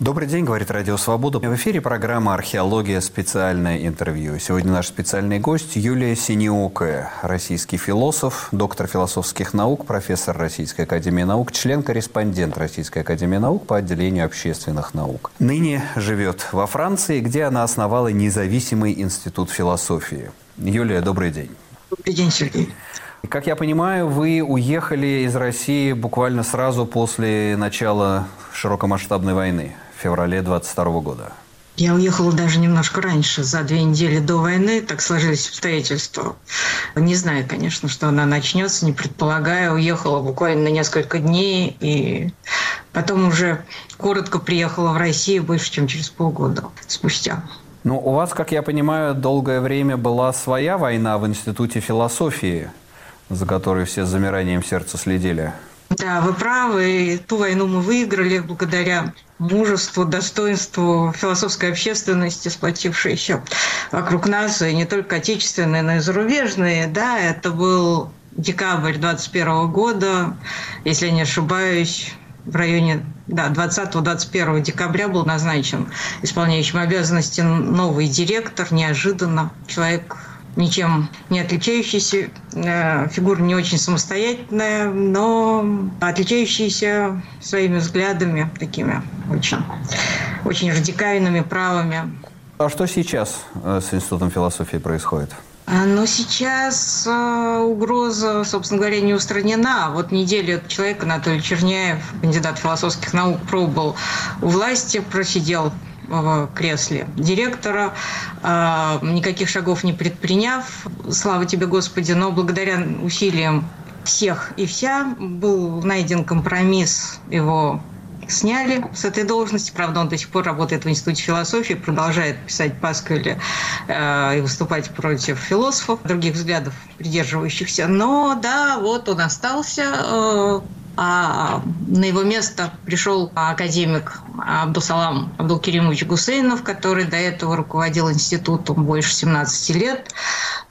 Добрый день, говорит Радио Свобода. В эфире программа «Археология. Специальное интервью». Сегодня наш специальный гость Юлия Синеокая, российский философ, доктор философских наук, профессор Российской Академии Наук, член-корреспондент Российской Академии Наук по отделению общественных наук. Ныне живет во Франции, где она основала независимый институт философии. Юлия, добрый день. Добрый день, Сергей. Как я понимаю, вы уехали из России буквально сразу после начала широкомасштабной войны феврале 22 года. Я уехала даже немножко раньше, за две недели до войны, так сложились обстоятельства. Не знаю, конечно, что она начнется, не предполагая. Уехала буквально на несколько дней, и потом уже коротко приехала в Россию больше, чем через полгода спустя. Ну, у вас, как я понимаю, долгое время была своя война в Институте философии, за которой все с замиранием сердца следили. Да, вы правы. Ту войну мы выиграли благодаря мужеству, достоинству философской общественности, сплотившейся вокруг нас, и не только отечественные, но и зарубежные. Да, это был декабрь 21 года, если я не ошибаюсь, в районе да, 20-21 декабря был назначен исполняющим обязанности новый директор, неожиданно. Человек ничем не отличающийся, э, фигура не очень самостоятельная, но отличающаяся своими взглядами такими очень, очень радикальными, правыми. А что сейчас э, с Институтом философии происходит? А, но сейчас э, угроза, собственно говоря, не устранена. Вот неделю этот человек, Анатолий Черняев, кандидат философских наук, пробовал у власти, просидел кресле директора, а, никаких шагов не предприняв, слава тебе, Господи, но благодаря усилиям всех и вся был найден компромисс его сняли с этой должности. Правда, он до сих пор работает в Институте философии, продолжает писать Паскаля э, и выступать против философов, других взглядов придерживающихся. Но да, вот он остался. Э, а на его место пришел академик Абдусалам Абдулкеримович Гусейнов, который до этого руководил институтом больше 17 лет.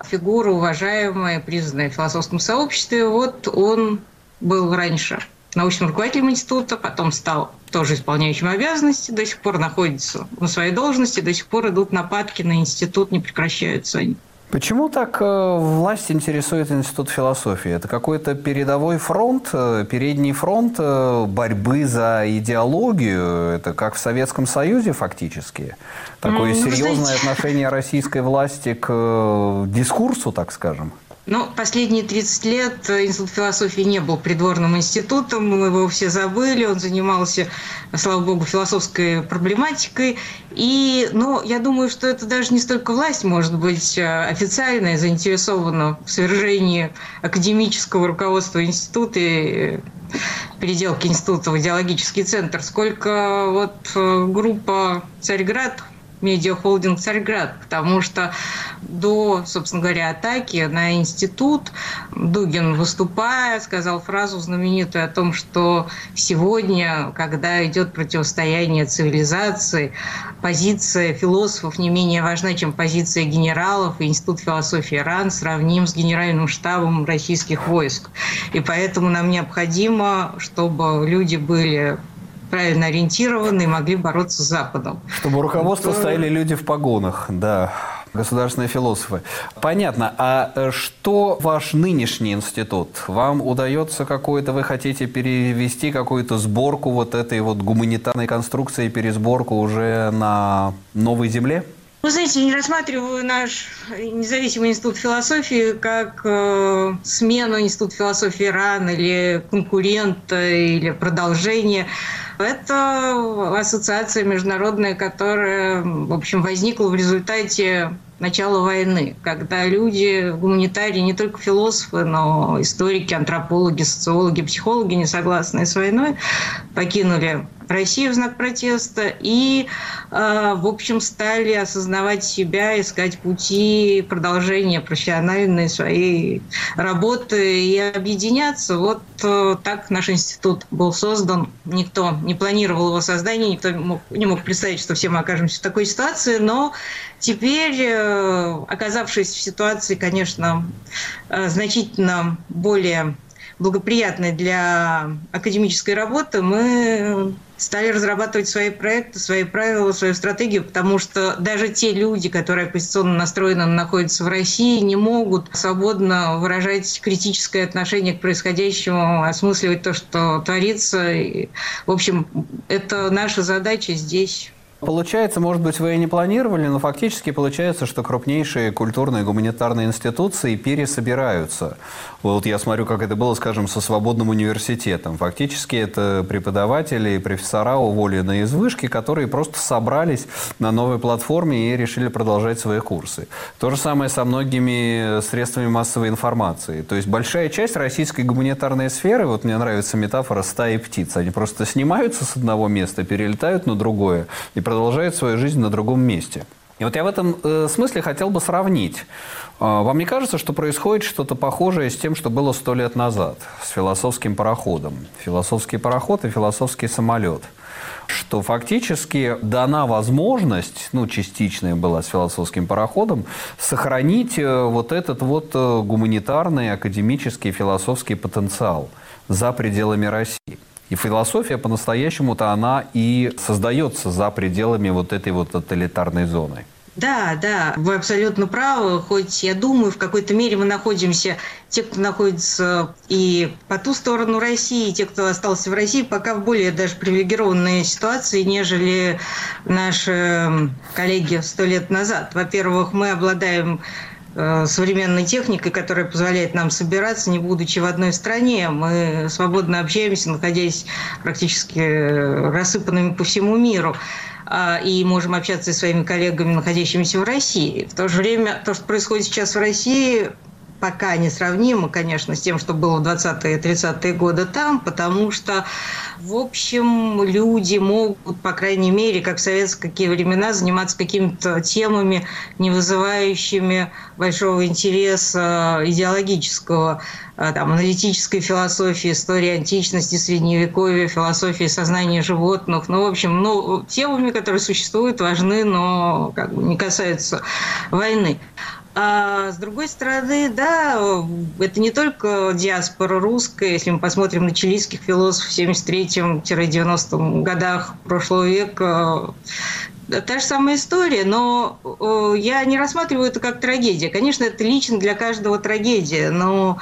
Фигура уважаемая, признанная в философском сообществе. Вот он был раньше научным руководителем института, потом стал тоже исполняющим обязанности, до сих пор находится на своей должности, до сих пор идут нападки на институт, не прекращаются они. Почему так э, власть интересует Институт философии? Это какой-то передовой фронт, э, передний фронт э, борьбы за идеологию? Это как в Советском Союзе фактически? Такое mm, серьезное знаете... отношение российской власти к дискурсу, так скажем? Ну, последние 30 лет Институт философии не был придворным институтом, мы его все забыли, он занимался, слава богу, философской проблематикой. И, ну, я думаю, что это даже не столько власть, может быть, а официальная, заинтересована в свержении академического руководства института и переделки института в идеологический центр, сколько вот э, группа «Царьград», медиахолдинг «Царьград», потому что до, собственно говоря, атаки на институт Дугин, выступая, сказал фразу знаменитую о том, что сегодня, когда идет противостояние цивилизации, позиция философов не менее важна, чем позиция генералов, и Институт философии РАН сравним с генеральным штабом российских войск. И поэтому нам необходимо, чтобы люди были правильно ориентированы и могли бороться с Западом. Чтобы у руководства стояли люди в погонах, да государственные философы. Понятно. А э, что ваш нынешний институт? Вам удается какое-то, вы хотите перевести какую-то сборку вот этой вот гуманитарной конструкции, пересборку уже на новой земле? Вы знаете, не рассматриваю наш независимый институт философии как э, смену института философии РАН или конкурента или продолжение. Это ассоциация международная, которая, в общем, возникла в результате начала войны, когда люди, гуманитарии, не только философы, но историки, антропологи, социологи, психологи, не согласные с войной, покинули Россию в знак протеста и, э, в общем, стали осознавать себя, искать пути продолжения профессиональной своей работы и объединяться. Вот э, так наш институт был создан. Никто не планировал его создание, никто не мог представить, что все мы окажемся в такой ситуации, но теперь, э, оказавшись в ситуации, конечно, значительно более благоприятной для академической работы, мы стали разрабатывать свои проекты, свои правила, свою стратегию, потому что даже те люди, которые оппозиционно настроены, находятся в России, не могут свободно выражать критическое отношение к происходящему, осмысливать то, что творится. И, в общем, это наша задача здесь Получается, может быть, вы и не планировали, но фактически получается, что крупнейшие культурные гуманитарные институции пересобираются. Вот я смотрю, как это было, скажем, со свободным университетом. Фактически это преподаватели и профессора уволенные из вышки, которые просто собрались на новой платформе и решили продолжать свои курсы. То же самое со многими средствами массовой информации. То есть большая часть российской гуманитарной сферы, вот мне нравится метафора стаи птиц, они просто снимаются с одного места, перелетают на другое и продолжает свою жизнь на другом месте. И вот я в этом э, смысле хотел бы сравнить. Э, вам не кажется, что происходит что-то похожее с тем, что было сто лет назад, с философским пароходом? Философский пароход и философский самолет. Что фактически дана возможность, ну, частичная была с философским пароходом, сохранить э, вот этот вот э, гуманитарный, академический, философский потенциал за пределами России. И философия по-настоящему-то она и создается за пределами вот этой вот тоталитарной зоны. Да, да, вы абсолютно правы. Хоть я думаю, в какой-то мере мы находимся, те, кто находится и по ту сторону России, и те, кто остался в России, пока в более даже привилегированной ситуации, нежели наши коллеги сто лет назад. Во-первых, мы обладаем современной техникой, которая позволяет нам собираться, не будучи в одной стране. Мы свободно общаемся, находясь практически рассыпанными по всему миру а, и можем общаться со своими коллегами, находящимися в России. В то же время то, что происходит сейчас в России, пока несравнимо, конечно, с тем, что было в 20-е и 30-е годы там, потому что, в общем, люди могут, по крайней мере, как в советские времена, заниматься какими-то темами, не вызывающими большого интереса идеологического, а, там, аналитической философии, истории античности, средневековья, философии сознания животных. Ну, в общем, ну, темами, которые существуют, важны, но как бы не касаются войны. А с другой стороны, да, это не только диаспора русская. Если мы посмотрим на чилийских философов в 73-90 годах прошлого века, та же самая история, но я не рассматриваю это как трагедия. Конечно, это лично для каждого трагедия, но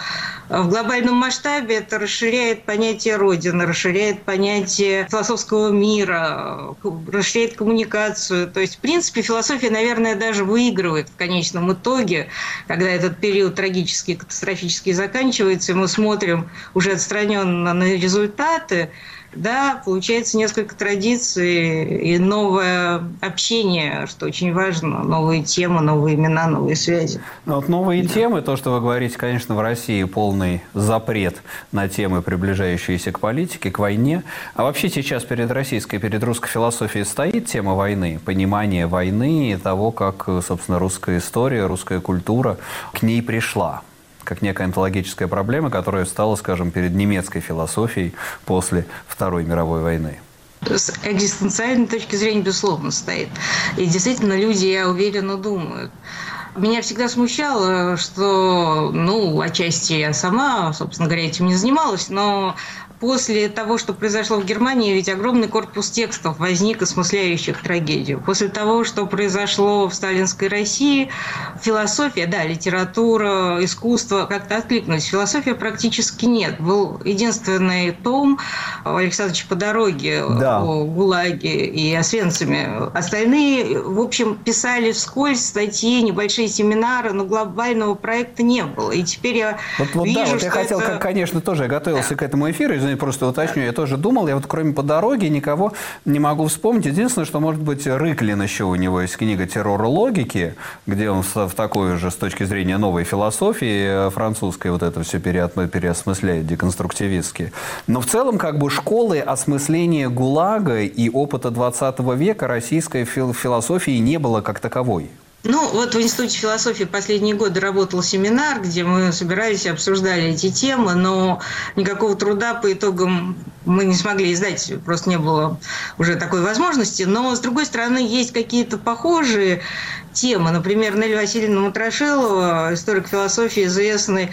в глобальном масштабе это расширяет понятие Родины, расширяет понятие философского мира, расширяет коммуникацию. То есть, в принципе, философия, наверное, даже выигрывает в конечном итоге, когда этот период трагический, катастрофический заканчивается, и мы смотрим уже отстраненно на результаты, да, получается несколько традиций и новое общение, что очень важно, новые темы, новые имена, новые связи. Ну, вот новые да. темы, то, что вы говорите, конечно, в России полный запрет на темы, приближающиеся к политике, к войне. А вообще сейчас перед российской, перед русской философией стоит тема войны, понимание войны и того, как, собственно, русская история, русская культура к ней пришла как некая онтологическая проблема, которая стала, скажем, перед немецкой философией после Второй мировой войны? С экзистенциальной точки зрения, безусловно, стоит. И действительно, люди, я уверена, думают. Меня всегда смущало, что, ну, отчасти я сама, собственно говоря, этим не занималась, но после того, что произошло в Германии, ведь огромный корпус текстов возник, осмысляющих трагедию. После того, что произошло в сталинской России, философия, да, литература, искусство как-то откликнулись. Философия практически нет. Был единственный том Александровича по дороге да. о ГУЛАГе и о Свенцами. Остальные, в общем, писали вскользь статьи, небольшие семинары, но глобального проекта не было. И теперь я вот, вот, вижу, да, вот я хотел, это... конечно, тоже я готовился да. к этому эфиру, извините, просто уточню, я тоже думал, я вот кроме по дороге никого не могу вспомнить. Единственное, что, может быть, Рыклин еще у него есть книга «Террор логики», где он в такой же, с точки зрения новой философии э, французской, вот это все переосмысляет деконструктивистски. Но в целом, как бы, школы осмысления ГУЛАГа и опыта 20 века российской философии не было как таковой. Ну, вот в Институте философии последние годы работал семинар, где мы собирались и обсуждали эти темы, но никакого труда по итогам мы не смогли издать, просто не было уже такой возможности. Но, с другой стороны, есть какие-то похожие темы. Например, Нелли Васильевна Матрошилова, историк философии, известный,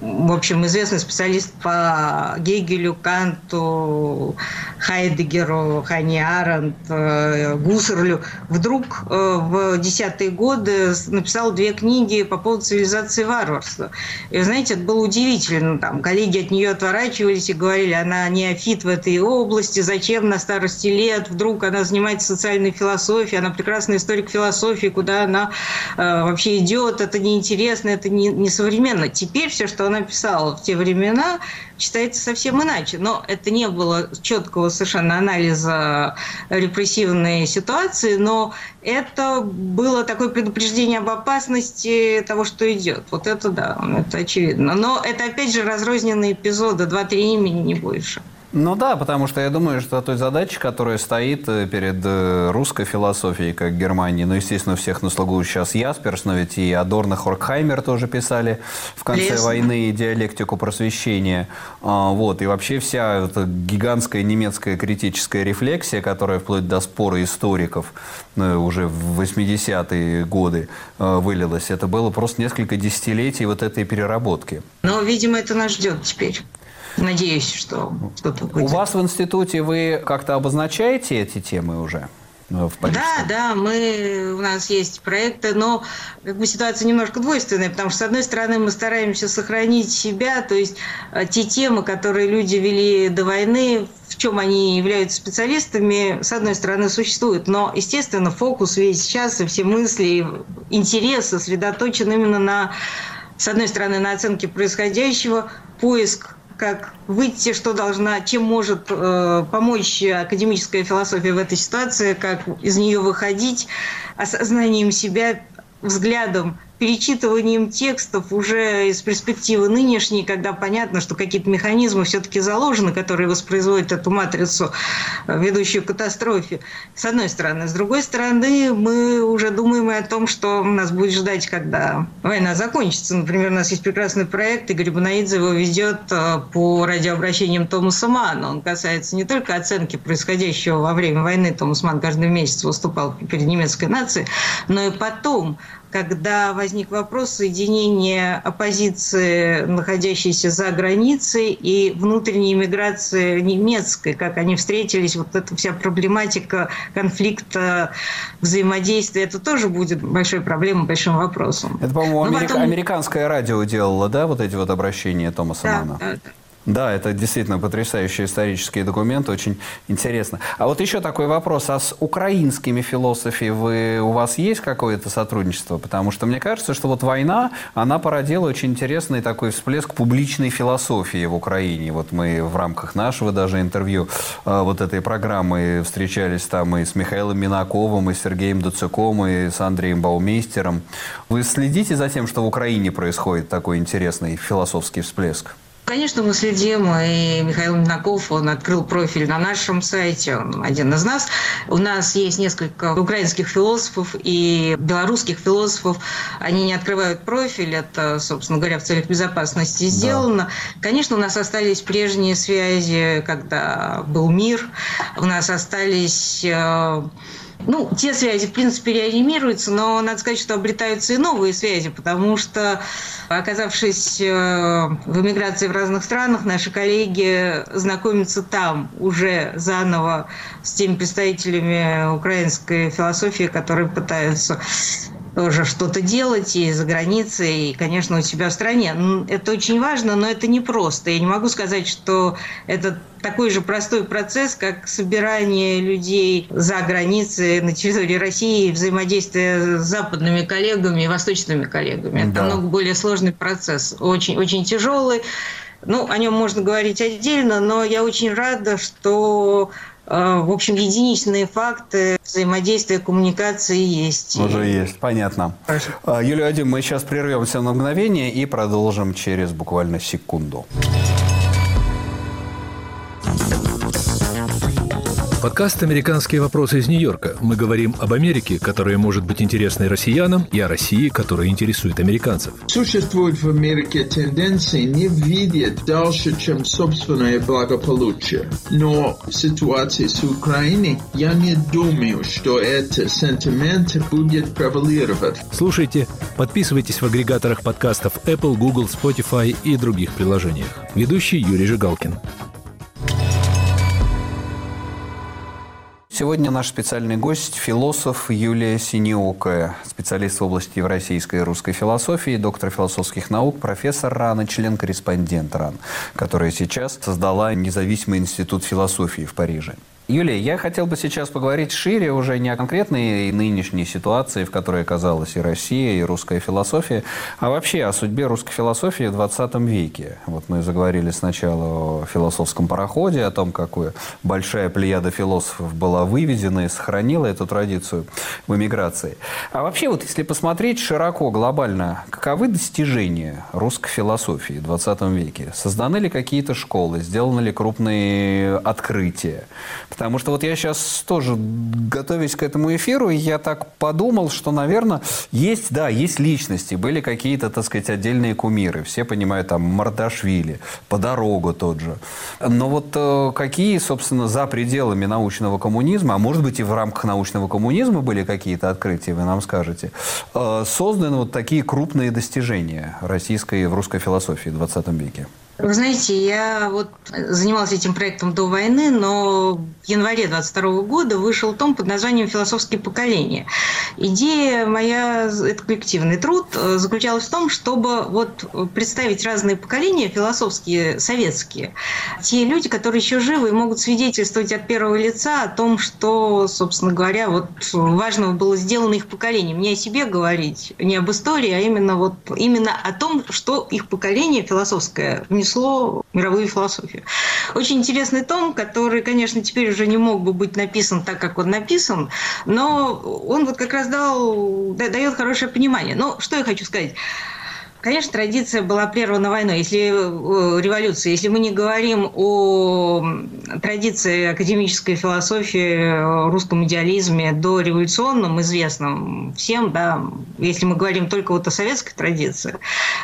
в общем, известный специалист по Гегелю, Канту, Хайдегеру, Хани Аренд, э, Гуссерлю, вдруг э, в десятые годы написал две книги по поводу цивилизации варварства. И, знаете, это было удивительно. Там коллеги от нее отворачивались и говорили, она неофит в этой области, зачем на старости лет, вдруг она занимается социальной философией, она прекрасный историк философии, куда она э, вообще идет, это неинтересно, это не, не современно. Теперь все, что она писала в те времена, читается совсем иначе. Но это не было четкого совершенно анализа репрессивной ситуации, но это было такое предупреждение об опасности того, что идет. Вот это да, это очевидно. Но это опять же разрозненные эпизоды, два-три имени, не больше. Ну да, потому что я думаю, что той задачей, которая стоит э, перед э, русской философией, как Германии, ну, естественно, всех на слугу сейчас Ясперс, но ведь и Адорно, Хоркхаймер тоже писали в конце Лесно. войны диалектику просвещения. А, вот, и вообще вся эта гигантская немецкая критическая рефлексия, которая вплоть до спора историков ну, уже в 80-е годы вылилась, это было просто несколько десятилетий вот этой переработки. Но, видимо, это нас ждет теперь. Надеюсь, что что-то будет. У вас в институте вы как-то обозначаете эти темы уже? Ну, в да, да, мы, у нас есть проекты, но как бы ситуация немножко двойственная, потому что, с одной стороны, мы стараемся сохранить себя, то есть э, те темы, которые люди вели до войны, в чем они являются специалистами, с одной стороны, существуют, но, естественно, фокус весь сейчас и все мысли, интерес сосредоточен именно на, с одной стороны, на оценке происходящего, поиск как выйти, что должна, чем может э, помочь академическая философия в этой ситуации, как из нее выходить, осознанием себя, взглядом перечитыванием текстов уже из перспективы нынешней, когда понятно, что какие-то механизмы все-таки заложены, которые воспроизводят эту матрицу, э, ведущую к катастрофе, с одной стороны. С другой стороны, мы уже думаем и о том, что нас будет ждать, когда война закончится. Например, у нас есть прекрасный проект, Игорь Бунаидзе его ведет э, по радиообращениям Томаса Мана. Он касается не только оценки происходящего во время войны, Томас Ман каждый месяц выступал перед немецкой нацией, но и потом когда возник вопрос соединения оппозиции, находящейся за границей, и внутренней иммиграции немецкой, как они встретились, вот эта вся проблематика конфликта, взаимодействия, это тоже будет большой проблемой, большим вопросом. Это, по-моему, америк... потом... американское радио делало, да, вот эти вот обращения Томаса да, Мана? Да, да. Да, это действительно потрясающий исторический документ, очень интересно. А вот еще такой вопрос. А с украинскими философами вы, у вас есть какое-то сотрудничество? Потому что мне кажется, что вот война, она породила очень интересный такой всплеск публичной философии в Украине. Вот мы в рамках нашего даже интервью э, вот этой программы встречались там и с Михаилом Минаковым, и с Сергеем Дуцуком, и с Андреем Баумейстером. Вы следите за тем, что в Украине происходит такой интересный философский всплеск? Конечно, мы следим, и Михаил Минаков, он открыл профиль на нашем сайте, он один из нас. У нас есть несколько украинских философов и белорусских философов. Они не открывают профиль, это, собственно говоря, в целях безопасности сделано. Да. Конечно, у нас остались прежние связи, когда был мир. У нас остались э, ну, те связи, в принципе, реанимируются, но надо сказать, что обретаются и новые связи, потому что, оказавшись э, в эмиграции в разных странах, наши коллеги знакомятся там уже заново с теми представителями украинской философии, которые пытаются тоже что-то делать и за границей, и, конечно, у себя в стране. Это очень важно, но это не просто. Я не могу сказать, что это такой же простой процесс, как собирание людей за границей на территории России, взаимодействие с западными коллегами и восточными коллегами. Да. Это много более сложный процесс, очень, очень тяжелый. Ну, о нем можно говорить отдельно, но я очень рада, что в общем, единичные факты взаимодействия, коммуникации есть. Уже есть, понятно. Хорошо. Э, Юлия Вадим, мы сейчас прервемся на мгновение и продолжим через буквально секунду. Подкаст «Американские вопросы» из Нью-Йорка. Мы говорим об Америке, которая может быть интересной россиянам, и о России, которая интересует американцев. Существует в Америке тенденции не видеть дальше, чем собственное благополучие. Но в ситуации с Украиной я не думаю, что этот сентимент будет превалировать. Слушайте, подписывайтесь в агрегаторах подкастов Apple, Google, Spotify и других приложениях. Ведущий Юрий Жигалкин. Сегодня наш специальный гость – философ Юлия Синеокая, специалист в области евразийской и русской философии, доктор философских наук, профессор РАН член-корреспондент РАН, которая сейчас создала независимый институт философии в Париже. Юлия, я хотел бы сейчас поговорить шире уже не о конкретной нынешней ситуации, в которой оказалась и Россия, и русская философия, а вообще о судьбе русской философии в 20 веке. Вот мы заговорили сначала о философском пароходе, о том, какую большая плеяда философов была выведена и сохранила эту традицию в эмиграции. А вообще, вот если посмотреть широко, глобально, каковы достижения русской философии в 20 веке? Созданы ли какие-то школы? Сделаны ли крупные открытия? Потому что вот я сейчас тоже, готовясь к этому эфиру, я так подумал, что, наверное, есть, да, есть личности, были какие-то, так сказать, отдельные кумиры. Все понимают, там, Мардашвили, по дорогу тот же. Но вот э, какие, собственно, за пределами научного коммунизма, а может быть и в рамках научного коммунизма были какие-то открытия, вы нам скажете, э, созданы вот такие крупные достижения российской в русской философии в 20 веке? Вы знаете, я вот занималась этим проектом до войны, но в январе 22 года вышел том под названием «Философские поколения». Идея моя, это коллективный труд, заключалась в том, чтобы вот представить разные поколения, философские, советские. Те люди, которые еще живы и могут свидетельствовать от первого лица о том, что, собственно говоря, вот важного было сделано их поколением. Не о себе говорить, не об истории, а именно, вот, именно о том, что их поколение философское внесло принесло мировую философию. Очень интересный том, который, конечно, теперь уже не мог бы быть написан так, как он написан, но он вот как раз дал, дает хорошее понимание. Но что я хочу сказать? Конечно, традиция была прервана войной, если э, революция. Если мы не говорим о традиции академической философии, русском идеализме до революционном, известном всем, да, если мы говорим только вот о советской традиции.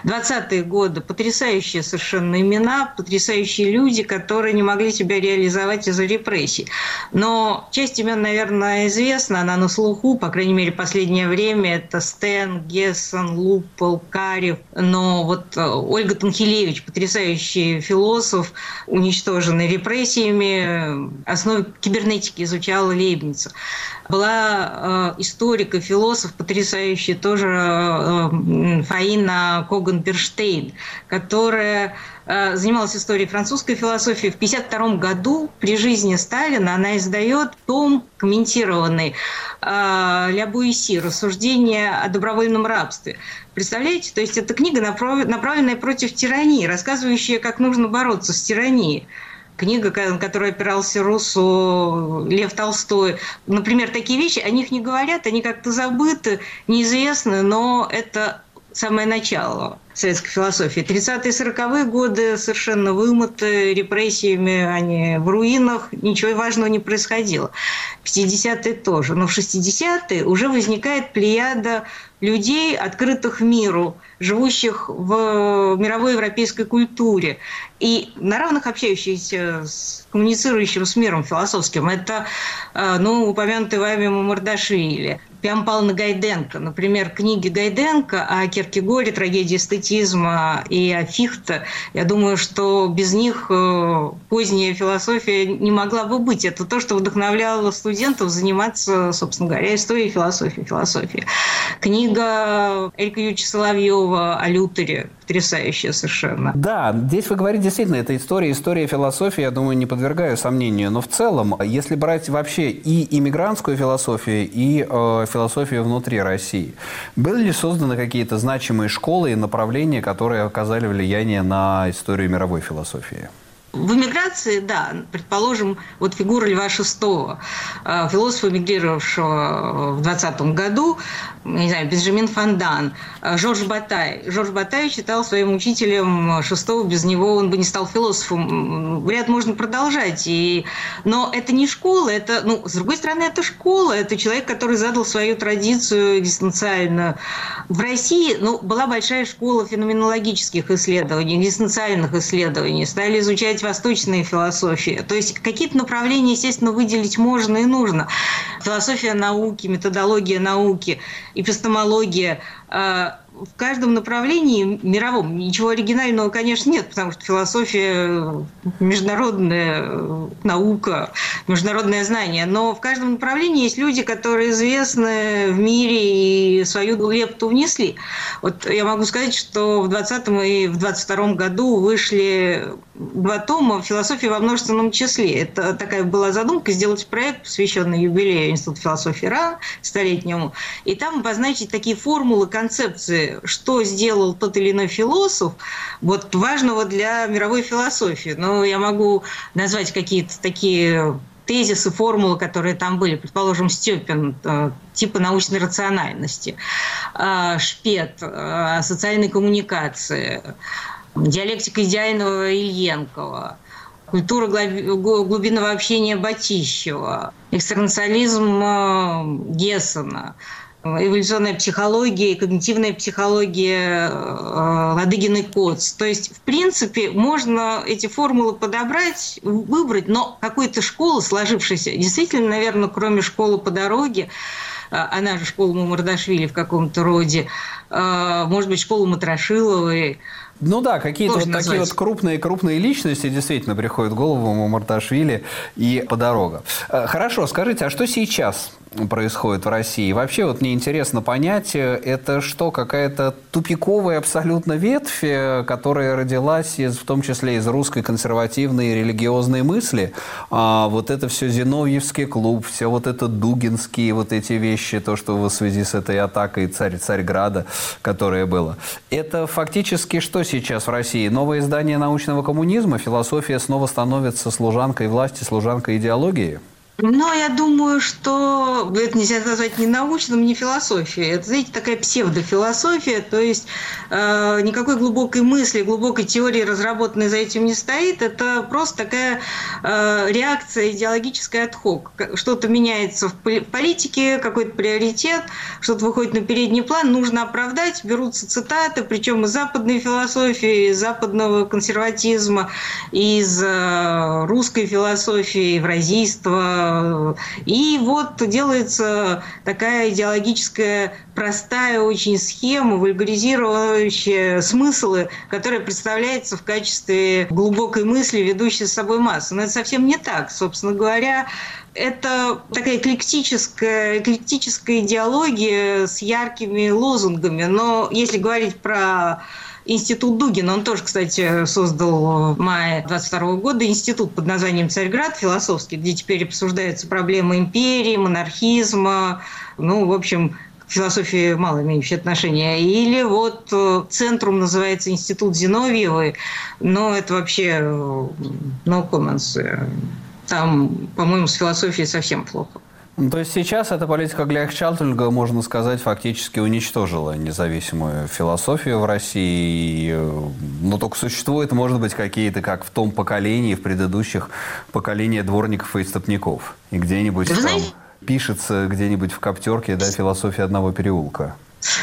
20-е годы потрясающие совершенно имена, потрясающие люди, которые не могли себя реализовать из-за репрессий. Но часть имен, наверное, известна, она на слуху, по крайней мере, последнее время. Это Стен, Гессен, Лупол, Карев, но вот э, Ольга Танхилевич, потрясающий философ, уничтоженный репрессиями, основы кибернетики изучала Лейбница. Была э, историк и философ потрясающий тоже э, Фаина Коган-Берштейн, которая занималась историей французской философии. В 1952 году при жизни Сталина она издает том комментированный Ля Буиси «Рассуждение о добровольном рабстве». Представляете? То есть это книга, направленная против тирании, рассказывающая, как нужно бороться с тиранией книга, на которую опирался Руссо, Лев Толстой. Например, такие вещи, о них не говорят, они как-то забыты, неизвестны, но это самое начало советской философии. 30-е 40-е годы совершенно вымыты репрессиями, они в руинах, ничего важного не происходило. 50-е тоже. Но в 60-е уже возникает плеяда людей, открытых миру, живущих в мировой европейской культуре и на равных общающихся с коммуницирующим с миром философским. Это, э, ну, упомянутый вами Мамардашвили, Пиам Павловна Гайденко. Например, книги Гайденко о Киркегоре, трагедии эстетизма и о Фихте. Я думаю, что без них э, поздняя философия не могла бы быть. Это то, что вдохновляло студентов заниматься, собственно говоря, историей философии, философии. Книга Эрика Юрьевича Соловьева о Лютере, потрясающая совершенно. Да, здесь вы говорите действительно, это история, история философии, я думаю, не подвергаю сомнению. Но в целом, если брать вообще и иммигрантскую философию, и э, философию внутри России, были ли созданы какие-то значимые школы и направления, которые оказали влияние на историю мировой философии? В эмиграции, да, предположим, вот фигура Льва VI, э, философа, эмигрировавшего в 20 году, не знаю, Бенджамин Фандан, э, Жорж Батай. Жорж Батай считал своим учителем шестого, без него он бы не стал философом. Ряд можно продолжать. И... Но это не школа, это, ну, с другой стороны, это школа, это человек, который задал свою традицию экзистенциальную. В России ну, была большая школа феноменологических исследований, экзистенциальных исследований. Стали изучать восточные философии. То есть какие-то направления, естественно, выделить можно и нужно. Философия науки, методология науки – эпистемология, а, в каждом направлении мировом ничего оригинального, конечно, нет, потому что философия – международная наука. международное знание. Но в каждом направлении есть люди, которые известны в мире и свою лепту внесли. Вот я могу сказать, что в 2020 и в 2022 году вышли два тома «Философия во множественном числе». Это такая была задумка сделать проект, посвященный юбилею Института философии РАН, столетнему, и там обозначить такие формулы, концепции, что сделал тот или иной философ, вот важного для мировой философии. Но я могу назвать какие-то такие тезисы, формулы, которые там были, предположим, Степин, э, типа научной рациональности, э, Шпет, э, социальной коммуникации, диалектика идеального Ильенкова, культура глубинного общения Батищева, экстернационализм Гессена, эволюционная психология и когнитивная психология Ладыгин и Коц. То есть, в принципе, можно эти формулы подобрать, выбрать, но какой-то школы сложившейся, действительно, наверное, кроме школы по дороге, она же школа Мамардашвили в каком-то роде, может быть, школа Матрошиловой, ну да, какие-то вот такие вот крупные крупные личности действительно приходят в голову Мамарташвили и по дорога. Э, хорошо, скажите, а что сейчас происходит в России? Вообще вот мне интересно понять, э, это что, какая-то тупиковая абсолютно ветвь, э, которая родилась из, в том числе из русской консервативной и религиозной мысли? А вот это все Зиновьевский клуб, все вот это Дугинские вот эти вещи, то, что в связи с этой атакой царь Царьграда, которая была. Это фактически что сейчас в России? Новое издание научного коммунизма? Философия снова становится служанкой власти, служанкой идеологии? Но я думаю, что это нельзя назвать ни научным, ни философией. Это, знаете, такая псевдофилософия, то есть э, никакой глубокой мысли, глубокой теории, разработанной за этим не стоит. Это просто такая э, реакция идеологическая отхок. Что-то меняется в политике, какой-то приоритет, что-то выходит на передний план, нужно оправдать, берутся цитаты, причем из западной философии, из западного консерватизма, из э, русской философии, евразийства, и вот делается такая идеологическая простая очень схема, вульгаризирующая смыслы, которая представляется в качестве глубокой мысли, ведущей с собой массу. Но это совсем не так. Собственно говоря, это такая эклектическая, эклектическая идеология с яркими лозунгами. Но если говорить про Институт Дугина, он тоже, кстати, создал в мае 22 года институт под названием «Царьград» философский, где теперь обсуждаются проблемы империи, монархизма, ну, в общем, философии мало имеющие отношения. Или вот э, центрум называется Институт Зиновьевой, но это вообще э, no comments. Там, по-моему, с философией совсем плохо. Ну, то есть сейчас эта политика Гляхчалтульга, можно сказать, фактически уничтожила независимую философию в России. Но ну, только существуют, может быть, какие-то, как в том поколении, в предыдущих поколениях дворников и истопников. И где-нибудь там знаете... пишется где-нибудь в коптерке да, философия одного переулка.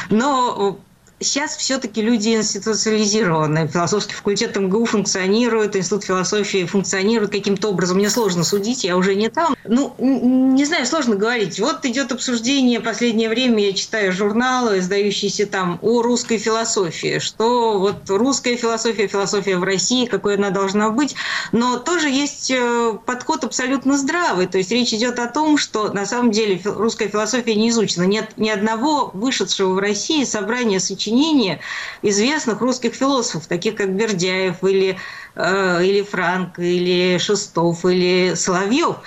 Но Сейчас все-таки люди институциализированы. Философский факультет МГУ функционирует, институт философии функционирует каким-то образом. Мне сложно судить, я уже не там. Ну, не знаю, сложно говорить. Вот идет обсуждение, последнее время я читаю журналы, издающиеся там о русской философии, что вот русская философия, философия в России, какой она должна быть. Но тоже есть э, подход абсолютно здравый. То есть речь идет о том, что на самом деле русская философия не изучена. Нет ни одного вышедшего в России собрания сочинений сочинения известных русских философов, таких как Бердяев или, э, или Франк, или Шестов, или Соловьев.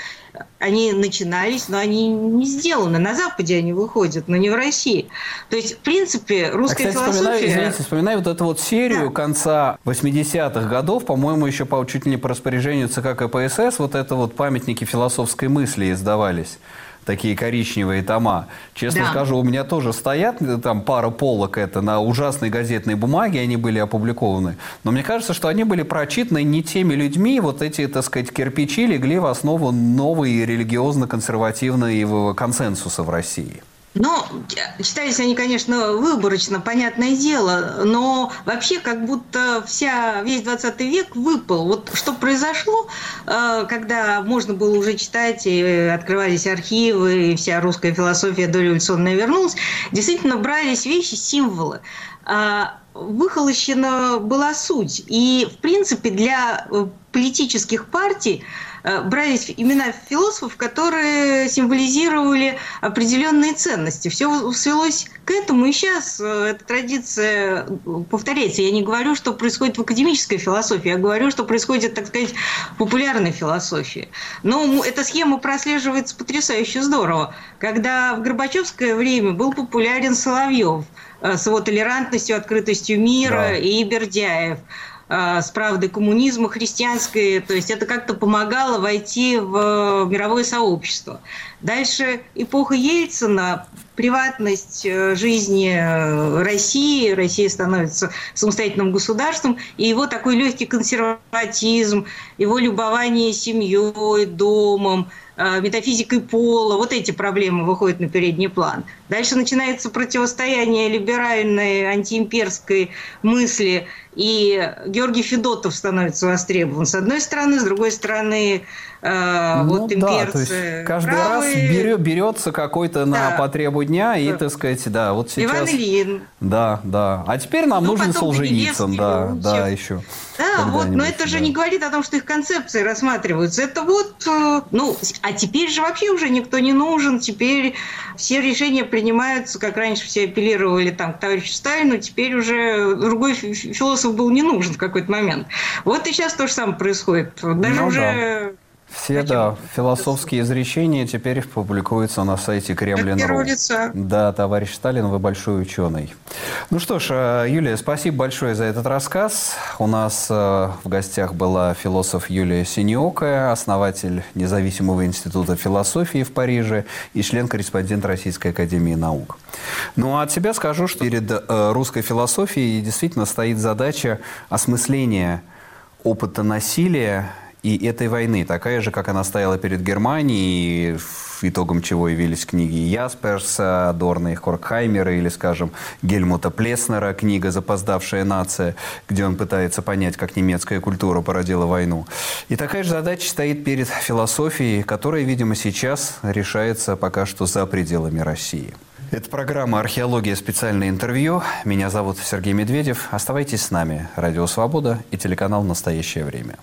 Они начинались, но они не сделаны. На Западе они выходят, но не в России. То есть, в принципе, русская а, кстати, философия... Вспоминаю, извините, вспоминаю вот эту вот серию да. конца 80-х годов, по-моему, еще по, чуть ли не по распоряжению ЦК КПСС, вот это вот памятники философской мысли издавались такие коричневые тома. Честно да. скажу, у меня тоже стоят э, там пара полок это на ужасной газетной бумаге, они были опубликованы. Но мне кажется, что они были прочитаны не теми людьми, вот эти, так сказать, кирпичи легли в основу новой религиозно-консервативного консенсуса в России. Ну, читались они, конечно, выборочно, понятное дело, но вообще как будто вся, весь 20 век выпал. Вот что произошло, э, когда можно было уже читать, и открывались архивы, и вся русская философия дореволюционная вернулась, действительно брались вещи, символы. А выхолощена была суть. И, в принципе, для э, политических партий брались имена философов, которые символизировали определенные ценности. Все свелось к этому, и сейчас э, эта традиция повторяется. Я не говорю, что происходит в академической философии, я говорю, что происходит, так сказать, в популярной философии. Но эта схема прослеживается потрясающе здорово. Когда в Горбачевское время был популярен Соловьев э, с его толерантностью, открытостью мира да. и Бердяев – Э, с правдой коммунизма христианской, то есть это как-то помогало войти в мировое сообщество. Дальше эпоха Ельцина, приватность э, жизни э, России, Россия становится самостоятельным государством, и его такой легкий консерватизм, его любование семьей, домом, метафизикой пола, вот эти проблемы выходят на передний план. Дальше начинается противостояние либеральной антиимперской мысли – и Георгий Федотов становится востребован с одной стороны, с другой стороны э, ну, вот имперцы да, то есть каждый правые. раз берет, берется какой-то на да. потребу дня и, так сказать, да, вот сейчас... Иван Ильин. Да, да. А теперь нам ну, нужен Солженицын, да, да, еще. Да, вот, но это же да. не говорит о том, что их концепции рассматриваются. Это вот, э, ну, а теперь же вообще уже никто не нужен, теперь все решения принимаются, как раньше все апеллировали там к товарищу Сталину, теперь уже другой философ философ был не нужен в какой-то момент. Вот и сейчас то же самое происходит. Даже ну, уже... Все, да, философские изречения теперь публикуются на сайте Кремлин.ру. Да, товарищ Сталин, вы большой ученый. Ну что ж, э, Юлия, спасибо большое за этот рассказ. У нас э, в гостях была философ Юлия Синьокая, основатель Независимого института философии в Париже и член-корреспондент Российской академии наук. Ну а от себя скажу, что перед э, русской философией действительно стоит задача осмысления опыта насилия и этой войны, такая же, как она стояла перед Германией, итогом чего явились книги Ясперса, Дорна и Хоркхаймера, или, скажем, Гельмута Плеснера, книга «Запоздавшая нация», где он пытается понять, как немецкая культура породила войну. И такая же задача стоит перед философией, которая, видимо, сейчас решается пока что за пределами России. Это программа «Археология. Специальное интервью». Меня зовут Сергей Медведев. Оставайтесь с нами. Радио «Свобода» и телеканал «Настоящее время».